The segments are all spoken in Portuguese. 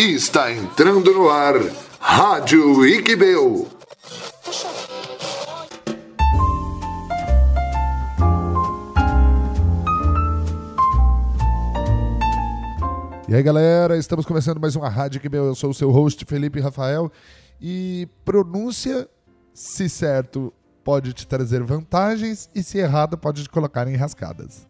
Está entrando no ar Rádio Iquibeu. E aí, galera, estamos começando mais uma Rádio Iquibeu. Eu sou o seu host, Felipe Rafael. E pronúncia, se certo, pode te trazer vantagens e se errado, pode te colocar em rascadas.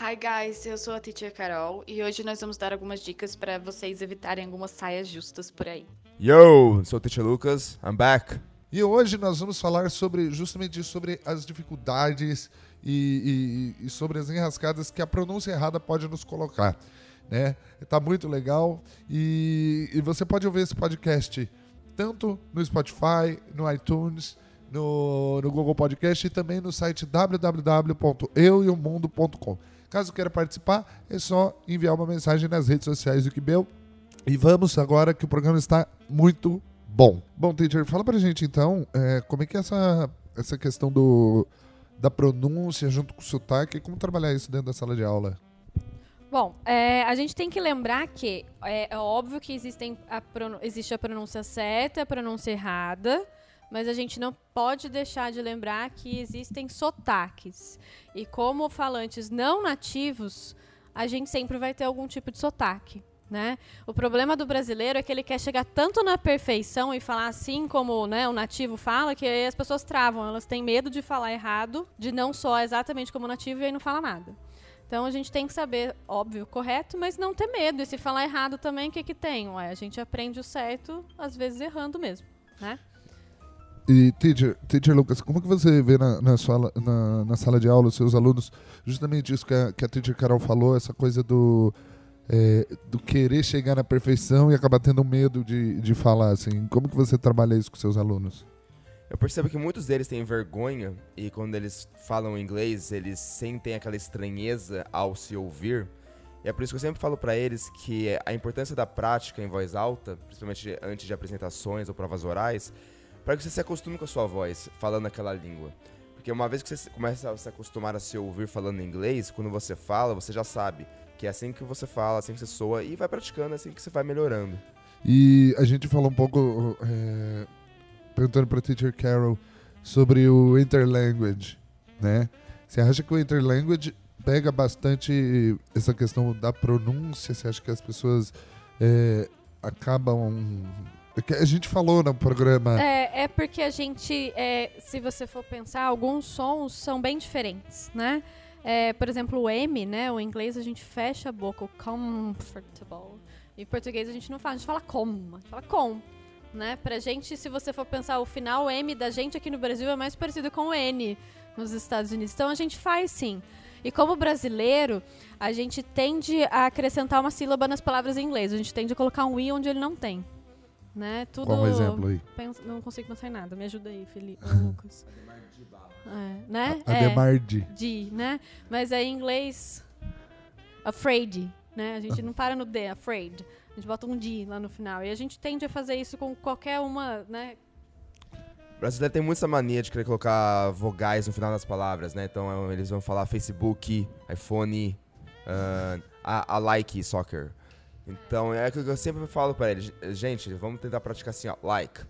Hi guys, eu sou a Teacher Carol e hoje nós vamos dar algumas dicas para vocês evitarem algumas saias justas por aí. Yo, sou o Teacher Lucas, I'm back. E hoje nós vamos falar sobre justamente sobre as dificuldades e, e, e sobre as enrascadas que a pronúncia errada pode nos colocar. Né? Tá muito legal e, e você pode ouvir esse podcast tanto no Spotify, no iTunes, no, no Google Podcast e também no site www.eueomundo.com. Caso queira participar, é só enviar uma mensagem nas redes sociais do Kibel. E vamos agora que o programa está muito bom. Bom, teacher, fala pra gente então é, como é que é essa, essa questão do, da pronúncia junto com o sotaque, como trabalhar isso dentro da sala de aula? Bom, é, a gente tem que lembrar que é, é óbvio que existem a existe a pronúncia certa e a pronúncia errada, mas a gente não pode deixar de lembrar que existem sotaques. E como falantes não nativos, a gente sempre vai ter algum tipo de sotaque. Né? O problema do brasileiro é que ele quer chegar tanto na perfeição e falar assim como né, o nativo fala, que as pessoas travam, elas têm medo de falar errado, de não só exatamente como o nativo e aí não fala nada. Então a gente tem que saber, óbvio, correto, mas não ter medo. E se falar errado também, o que, que tem? Ué, a gente aprende o certo, às vezes errando mesmo, né? E, teacher, teacher Lucas, como que você vê na, na, sua, na, na sala de aula os seus alunos, justamente isso que a, que a teacher Carol falou, essa coisa do, é, do querer chegar na perfeição e acabar tendo medo de, de falar, assim. Como que você trabalha isso com seus alunos? Eu percebo que muitos deles têm vergonha e quando eles falam inglês, eles sentem aquela estranheza ao se ouvir. E é por isso que eu sempre falo para eles que a importância da prática em voz alta, principalmente antes de apresentações ou provas orais, para que você se acostume com a sua voz falando aquela língua. Porque uma vez que você começa a se acostumar a se ouvir falando inglês, quando você fala, você já sabe que é assim que você fala, assim que você soa e vai praticando, é assim que você vai melhorando. E a gente falou um pouco é, perguntando para teacher Carol sobre o interlanguage, né? Você acha que o interlanguage pega bastante essa questão da pronúncia? Você acha que as pessoas é, acabam é a gente falou no programa. É, é porque a gente, é, se você for pensar, alguns sons são bem diferentes, né? É, por exemplo, o M, né? O inglês a gente fecha a boca, o comfortable. Em português a gente não fala, a gente fala com, a gente fala com né? Pra gente, se você for pensar o final M da gente aqui no Brasil é mais parecido com o N nos Estados Unidos. Então a gente faz sim. E como brasileiro, a gente tende a acrescentar uma sílaba nas palavras em inglês. A gente tende a colocar um i onde ele não tem. Né? Tudo Qual um exemplo aí? Penso, não consigo pensar em nada. Me ajuda aí, Felipe. Lucas. É, né? Ademar é, de. de, né? Mas é em inglês afraid, né? A gente não para no D, afraid. A gente bota um D lá no final. E a gente tende a fazer isso com qualquer uma, né? O brasileiro tem muita mania de querer colocar vogais no final das palavras, né? Então eles vão falar Facebook, iPhone, uh, a, like soccer. Então é aquilo que eu sempre falo para eles, gente, vamos tentar praticar assim, ó, like,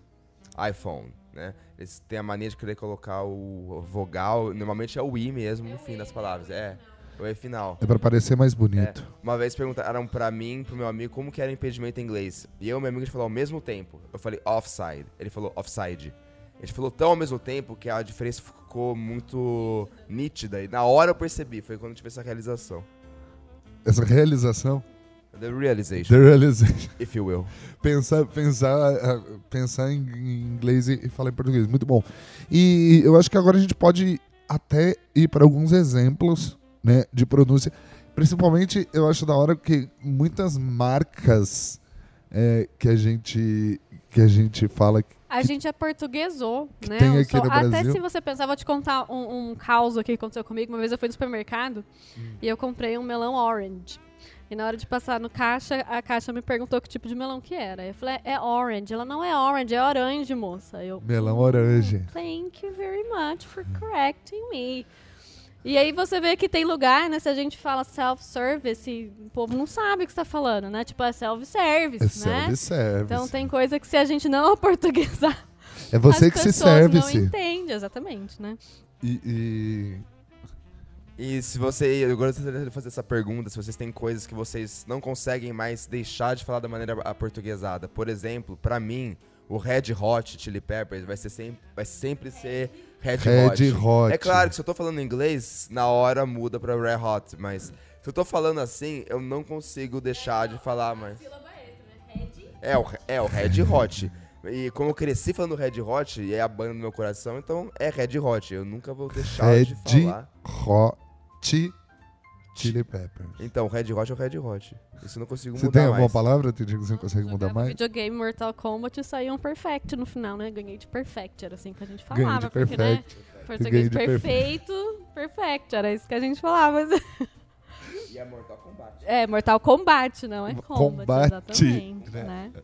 iPhone, né? Eles têm a mania de querer colocar o vogal, normalmente é o i mesmo no fim das palavras, é. O E final. É pra parecer mais bonito. É. Uma vez perguntaram pra mim, pro meu amigo, como que era impedimento em inglês. E eu e meu amigo a gente falou ao mesmo tempo. Eu falei offside. Ele falou offside. A gente falou tão ao mesmo tempo que a diferença ficou muito nítida. E na hora eu percebi. Foi quando eu tive essa realização. Essa realização? The realization. The realization. If you will. Pensar, pensar, eh, pensar em inglês e falar em português. Muito bom. E eu acho que agora a gente pode até ir para alguns exemplos né, de pronúncia. Principalmente, eu acho da hora que muitas marcas é, que a gente que a gente fala que a gente é portuguesou, né? Tem aqui no Até Brasil. se você pensar, vou te contar um, um caos aqui que aconteceu comigo. Uma vez eu fui no supermercado hum. e eu comprei um melão orange. E na hora de passar no caixa, a caixa me perguntou que tipo de melão que era. Eu falei, é orange. Ela não é orange, é orange, moça. Eu, melão orange. Thank you very much for correcting me. E aí você vê que tem lugar, né? Se a gente fala self-service, o povo não sabe o que está falando, né? Tipo, é self-service, É né? self-service. Então tem coisa que se a gente não aportuguesar, é você as que se serve, não entende, exatamente, né? E, e- E se você. Eu gostaria de fazer essa pergunta: se vocês têm coisas que vocês não conseguem mais deixar de falar da maneira aportuguesada. Por exemplo, pra mim, o Red Hot Chili Peppers vai, ser sempre, vai sempre ser Red, Red Hot. Hot. É claro que se eu tô falando inglês, na hora muda pra Red Hot, mas se eu tô falando assim, eu não consigo deixar de falar, mas. É o, é o Red Hot. E como eu cresci falando Red Hot, e é a banda do meu coração, então é Red Hot. Eu nunca vou deixar de Red falar. Hot Chili Peppers. Então, Red Hot é o Red Hot. Isso eu não consigo Você mudar tem alguma mais. palavra, Titi, que você não consegue mudar mais? videogame Mortal Kombat e saiu um perfect no final, né? Ganhei de perfect, era assim que a gente Ganhei falava. de porque, perfect. né? Português Ganhei de perfeito, perfect, era isso que a gente falava. E é Mortal Kombat. É, Mortal Kombat, não é Kombat, Combate, exatamente, né? né?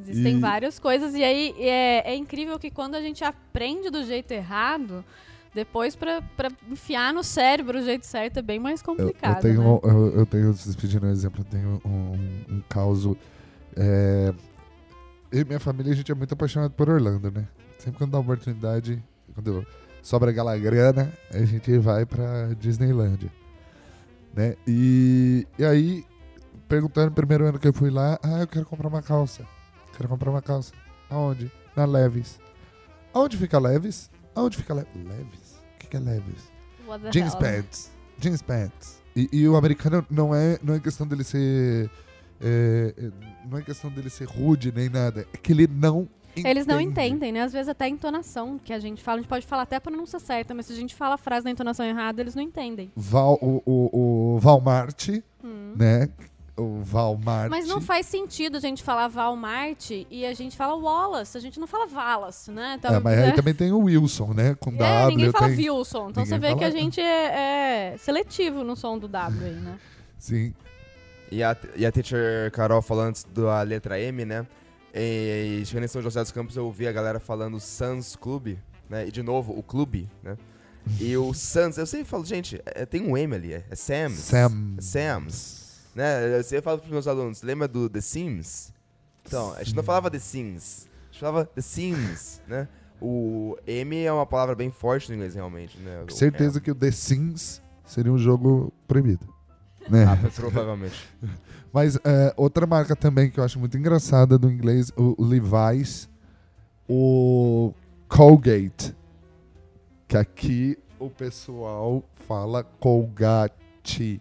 Existem E- várias coisas e aí é, é incrível que quando a gente aprende do jeito errado, depois pra, pra enfiar no cérebro o jeito certo é bem mais Eu, eu complicado, tenho, né? eu, eu tenho, vocês pedindo um exemplo, eu tenho um, um caso. É, eu e minha família, a gente é muito apaixonado por Orlando, né? Sempre quando dá oportunidade, quando sobra aquela grana, a gente vai pra Disneylandia. Né? E, e aí, perguntando no primeiro ano que eu fui lá, ah, eu quero comprar uma calça. Quero comprar uma calça. Aonde? Na Levis. Aonde fica Levis? Aonde fica Le Levis? O que, que é Levis? What the Jeans hell? pants. Jeans pants. E, e o americano não é, não é questão dele ser. é, é, não é questão dele ser rude nem nada. É que ele não entende. Eles não entendem, né? Às vezes até a entonação que a gente fala, a gente pode falar até a pronúncia certa, mas se a gente fala a frase na entonação errada, eles não entendem. Val, o, o, o Valmart, Hum. né? O Valmart. Mas não faz sentido a gente falar Walmart e a gente fala Wallace, a gente não fala Wallace, né? Então, É, mas aí né? também tem o Wilson, né? Com É, W. ninguém fala tem... Wilson. Então Ninguém você vê fala- que a gente é, é seletivo no som do W aí, né? Sim. E a, e a teacher Carol falando antes da letra M, né? E, chegando em São José dos Campos, eu ouvi a galera falando Suns Clube, né? E de novo, o clube, né? E o Suns, eu sempre falo, gente, é- tem um M ali, é, é Sam's. Sam. É Sam's. Né? Eu sempre falo pros meus alunos, lembra do The Sims? Então, a gente não falava The Sims, a gente falava The Sims, né? O M é uma palavra bem forte no inglês, realmente, né? O Certeza que o The Sims seria um jogo proibido. Né? Ah, provavelmente. Mas é, outra marca também que eu acho muito engraçada do inglês, o Levi's, o Colgate, que aqui o pessoal fala Colgate.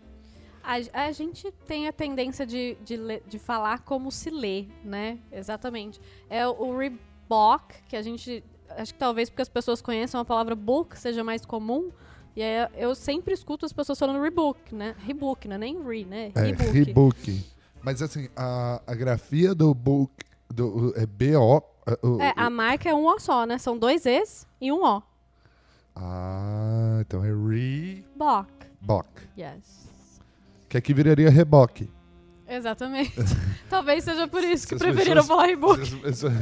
A, a gente tem a tendência de, de, de falar como se lê, né? Exatamente. É o, Reebok, que a gente. Acho que talvez porque as pessoas conheçam a palavra book seja mais comum. E aí eu sempre escuto as pessoas falando Reebok, né? Reebok, não é nem Re, né? É, Reebok. Mas assim, a, a grafia do book do, é B-O. é, É, a marca é um O só, né? São dois Es e um O. Ah, então é Reebok. Bok. Yes. Que aqui viraria reboque. Exatamente. Talvez seja por isso que preferiram pessoas- falar Reebok. Se as, pessoas,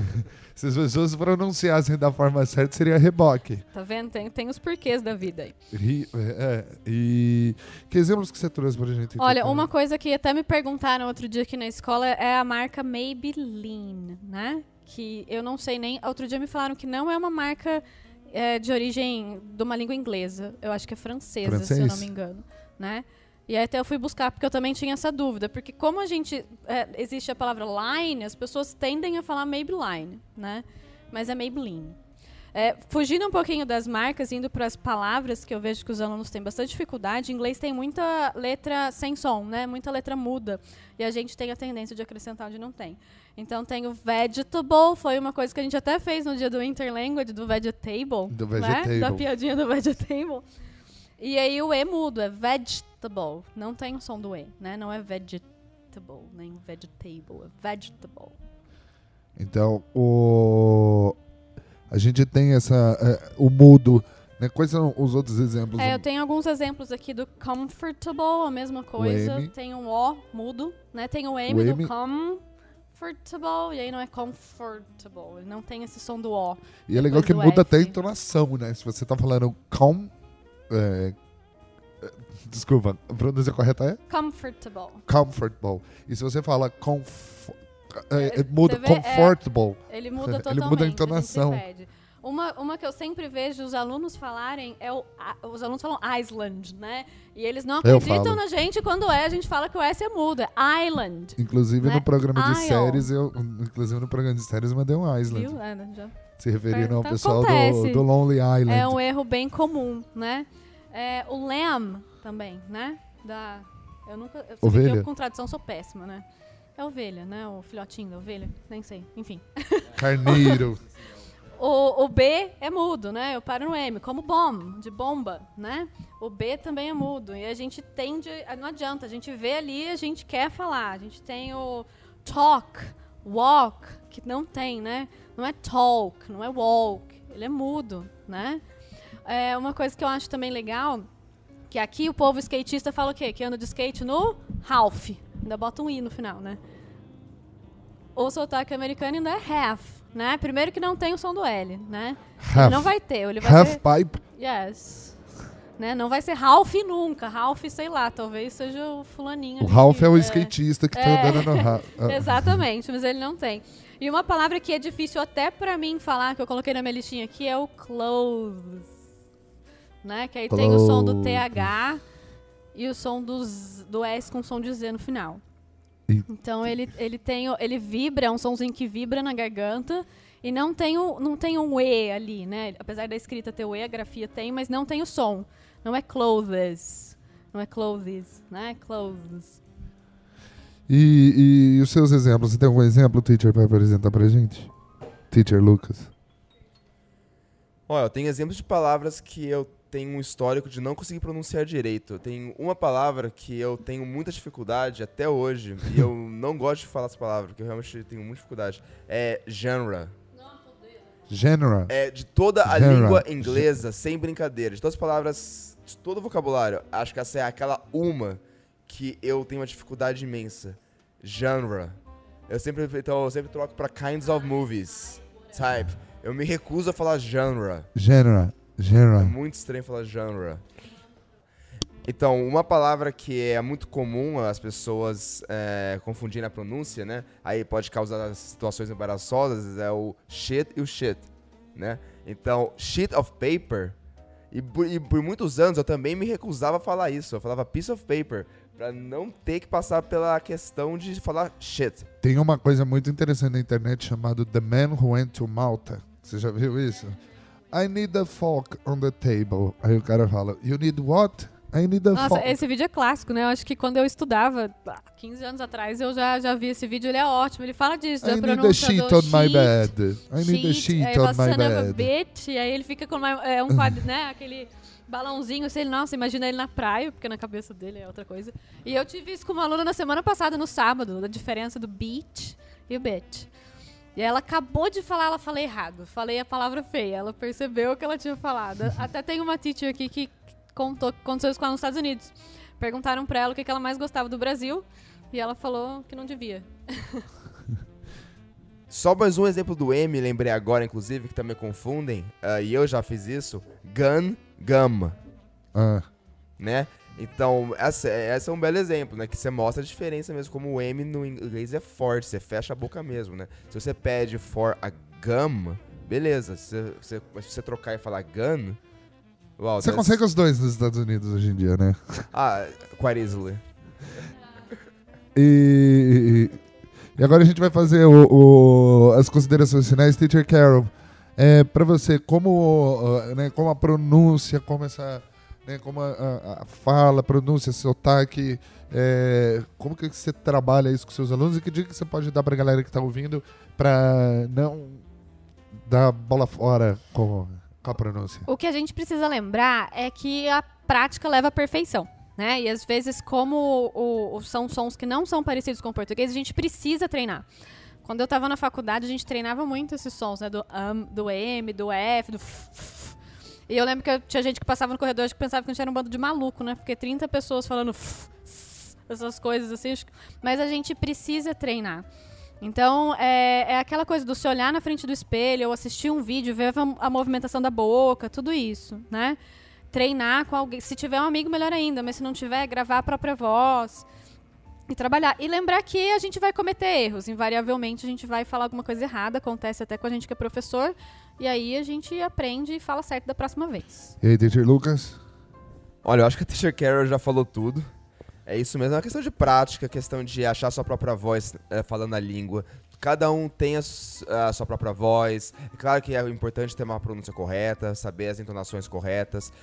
se as pessoas pronunciassem da forma certa, seria reboque. Tá vendo? Tem, tem os porquês da vida aí. Ri- é, é, e que exemplos que você trouxe pra gente? Olha, uma coisa que até me perguntaram outro dia aqui na escola é a marca Maybelline, né? Que eu não sei nem. Outro dia me falaram que não é uma marca é, de origem de uma língua inglesa. Eu acho que é francesa, se eu não Francês? me engano, né? E aí até eu fui buscar porque eu também tinha essa dúvida, porque como a gente é, existe a palavra line, as pessoas tendem a falar Maybelline, né? Mas é Maybelline. É, fugindo um pouquinho das marcas, indo para as palavras que eu vejo que os alunos têm bastante dificuldade, em inglês tem muita letra sem som, né? Muita letra muda. E a gente tem a tendência de acrescentar onde não tem. Então tem o vegetable, foi uma coisa que a gente até fez no dia do Interlanguage, do vegetable. Do né? vegetable. Da piadinha do vegetable. E aí o E mudo, é vegetable. Não tem o som do E, né? Não é vegetable, nem vegetable, é vegetable. Então, o a gente tem essa é, o mudo, né? Quais são os outros exemplos? É, eu tenho alguns exemplos aqui do comfortable, a mesma coisa. M. Tem um O mudo, né? Tem o M, O do M. comfortable, e aí não é comfortable. Ele não tem esse som do O. e é legal que muda até a F. entonação, né? Se você tá falando com é, Desculpa, a pronúncia correta é Comfortable. comfortable. E se você fala comf... é, é, É, muda vê, é- comfortable. Ele muda Ele totalmente. muda a entonação. Uma, uma que eu sempre vejo os alunos falarem é o. a- Os alunos falam Island, né? E eles não acreditam na gente quando é, a gente fala que o S é mudo. É Island. Inclusive Né? no programa de Isle. séries, eu. Inclusive no programa de séries eu mandei um Island. Viu? É, né, já. Se referindo ao Então, pessoal do, do Lonely Island. É um erro bem comum, né? É, o lamb também, né? Da, eu nunca. Eu, Ovelha? eu, com tradução sou péssima, né? É ovelha, né? O filhotinho da ovelha? Nem sei. Enfim. Carneiro. O, o B é mudo, né? Eu paro no M, como bomb, de bomba, né? O B também é mudo. E a gente tende. Não adianta, a gente vê ali a gente quer falar. A gente tem o talk, walk, que não tem, né? Não é talk, não é walk. Ele é mudo, né? É uma coisa que eu acho também legal, que aqui o povo skatista fala o quê? Que anda de skate no half. Ainda bota um i no final, né? O sotaque americano ainda é half, né? Primeiro que não tem o som do L, né? Ele Half. não vai ter, ele vai Half ser... pipe. Yes. Né? Não vai ser Ralph nunca. Ralph, sei lá, talvez seja o fulaninho. O ali Ralph é o skatista que tá É. andando no Ralph. Exatamente, mas ele não tem. E uma palavra que é difícil até pra mim falar, que eu coloquei na minha listinha aqui, é o clothes. Né? Que aí tem o som do. TH e o som do, Z- do S com som de Z no final. E- Então ele, ele tem ele vibra, é um somzinho que vibra na garganta e não tem, o, não tem um E ali, né? Apesar da escrita ter o E, a grafia tem, mas não tem o som. Não é clothes. Não é clothes, né? Clothes. E, e os seus exemplos? Você tem algum exemplo, teacher, para apresentar pra gente? Teacher Lucas. Olha, eu tenho exemplos de palavras que eu tenho um histórico de não conseguir pronunciar direito. Eu tenho uma palavra que eu tenho muita dificuldade até hoje, e eu não gosto de falar essa palavra, porque eu realmente tenho muita dificuldade. É genre. Genera. É de toda a Genre. língua inglesa, sem brincadeira. De todas as palavras, de todo o vocabulário, acho que essa é aquela uma que eu tenho uma dificuldade imensa. Genre. Eu sempre, então, eu sempre troco pra kinds of movies. Type. Eu me recuso a falar genre. Genera. É Genera. muito estranho falar genre. Então, uma palavra que é muito comum as pessoas é, confundirem a pronúncia, né? Aí pode causar situações embaraçosas, é o shit e o shit, né? Então, sheet of paper, e por, e por muitos anos eu também me recusava a falar isso. Eu falava piece of paper, pra não ter que passar pela questão de falar shit. Tem uma coisa muito interessante na internet chamada The Man Who Went to Malta. Você já viu isso? I need a fork on the table. Aí o cara fala, You need what? I need a Nossa, esse vídeo é clássico, né? Eu acho que quando eu estudava, há 15 anos atrás, eu já, já vi esse vídeo, ele é ótimo. Ele fala disso, I need a sheet on my bed. I need a sheet, aí on my bed. bitch, e aí ele fica com uma- é, um quadro, né? Aquele balãozinho, assim, ele, nossa, imagina ele na praia, porque na cabeça dele é outra coisa. E eu tive isso com uma aluna na semana passada, no sábado, da diferença do beach e o bitch. E ela acabou de falar, ela falei errado. Falei a palavra feia. Ela percebeu o que ela tinha falado. Até tem uma teacher aqui que contou que aconteceu isso com ela nos Estados Unidos. Perguntaram pra ela o que que ela mais gostava do Brasil. E ela falou que não devia. Só mais um exemplo do M, lembrei agora, inclusive, que também confundem, ah, e eu já fiz isso. Gun, gum. Ah, né? Então, essa, essa é um belo exemplo, né? Que você mostra a diferença mesmo, como o M no inglês é forte, você fecha a boca mesmo, né? Se você pede for a gum, beleza. Se se você trocar e falar gun, uau, você that's- consegue os dois nos Estados Unidos hoje em dia, né? Ah, quite easily. E, e agora a gente vai fazer o- o- as considerações finais. Teacher Carol, é, para você, como, ah, né, como a pronúncia, como essa, né, como a, a- a fala, a pronúncia, sotaque, é, como que você trabalha isso com seus alunos e que dica que você pode dar para a galera que está ouvindo para não dar bola fora com, com a pronúncia? O que a gente precisa lembrar é que a prática leva à perfeição. Né? E às vezes, como o- o- são sons que não são parecidos com o português, a gente precisa treinar. Quando eu estava na faculdade, a gente treinava muito esses sons, né? Do, am, do M, do F, do f. E eu lembro que eu- tinha gente que passava no corredor que pensava que a gente era um bando de maluco, né? Porque 30 pessoas falando f, essas coisas assim. Mas a gente precisa treinar. Então, é, é aquela coisa do se olhar na frente do espelho, ou assistir um vídeo, ver a, a movimentação da boca, tudo isso, né? treinar com alguém. Se tiver um amigo, melhor ainda, mas se não tiver, gravar a própria voz e trabalhar. E lembrar que a gente vai cometer erros. Invariavelmente a gente vai falar alguma coisa errada, acontece até com a gente que é professor, e aí a gente aprende e fala certo da próxima vez. E aí, Teacher Lucas? Olha, eu acho que a Teacher Carol já falou tudo. É isso mesmo, é uma questão de prática, questão de achar sua própria voz é, falando a língua. Cada um tem a, a, sua própria voz. É claro que é importante ter uma pronúncia correta, saber as entonações corretas.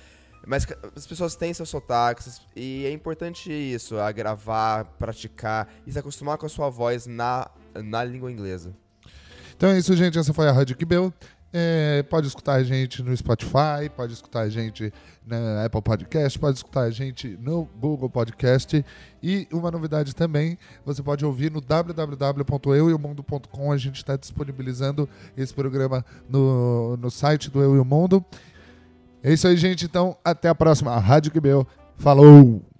Mas as pessoas têm seus sotaques e é importante isso, a gravar, praticar e se acostumar com a sua voz na, na língua inglesa. Então é isso, gente. Essa foi a Rádio Kibel. É, pode escutar a gente no Spotify, pode escutar a gente na Apple Podcast, pode escutar a gente no Google Podcast. E uma novidade também, você pode ouvir no www.euemundo.com. A gente está disponibilizando esse programa no, no site do Eu e o Mundo. É isso aí, gente. Então, até a próxima. Rádio Quibel. Falou!